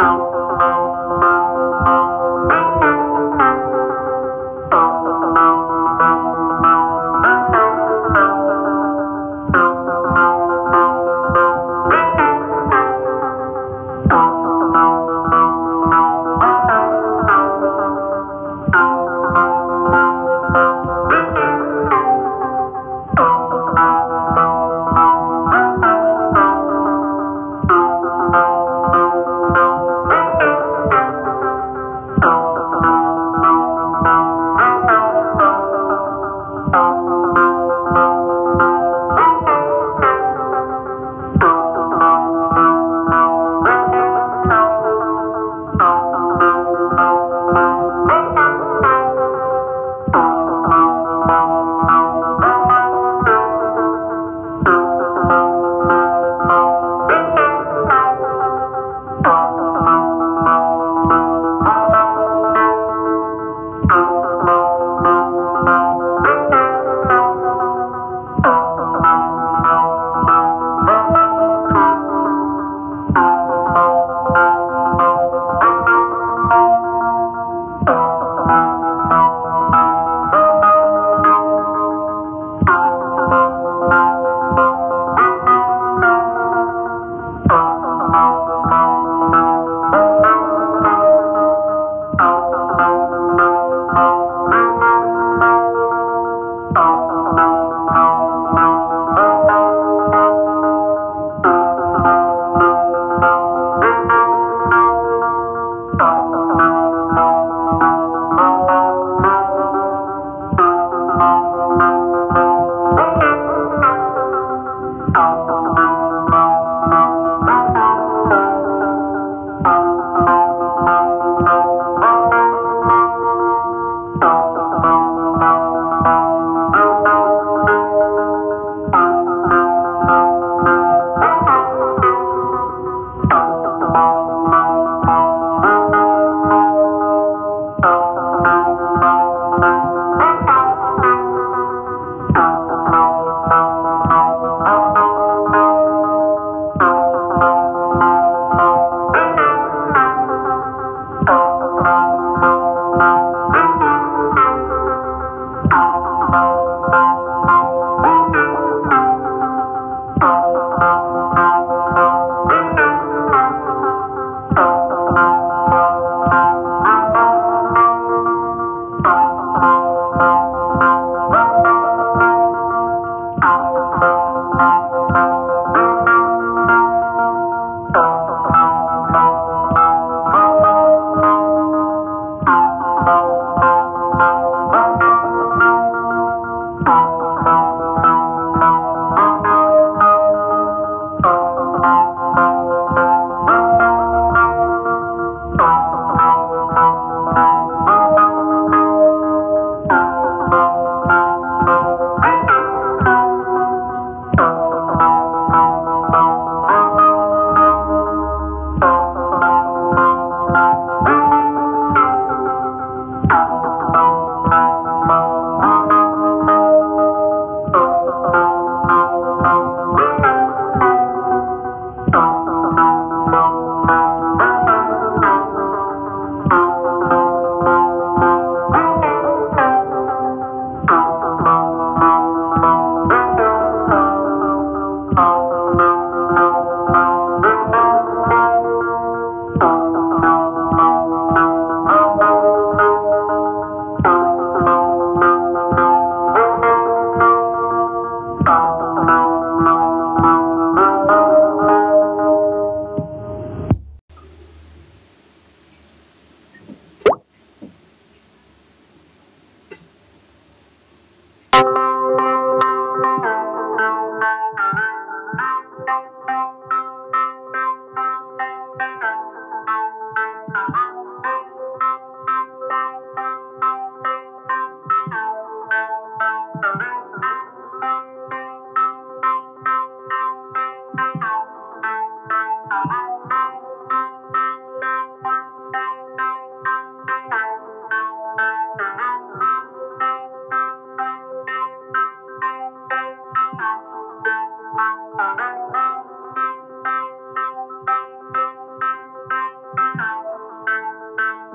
Oh.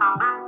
Bye.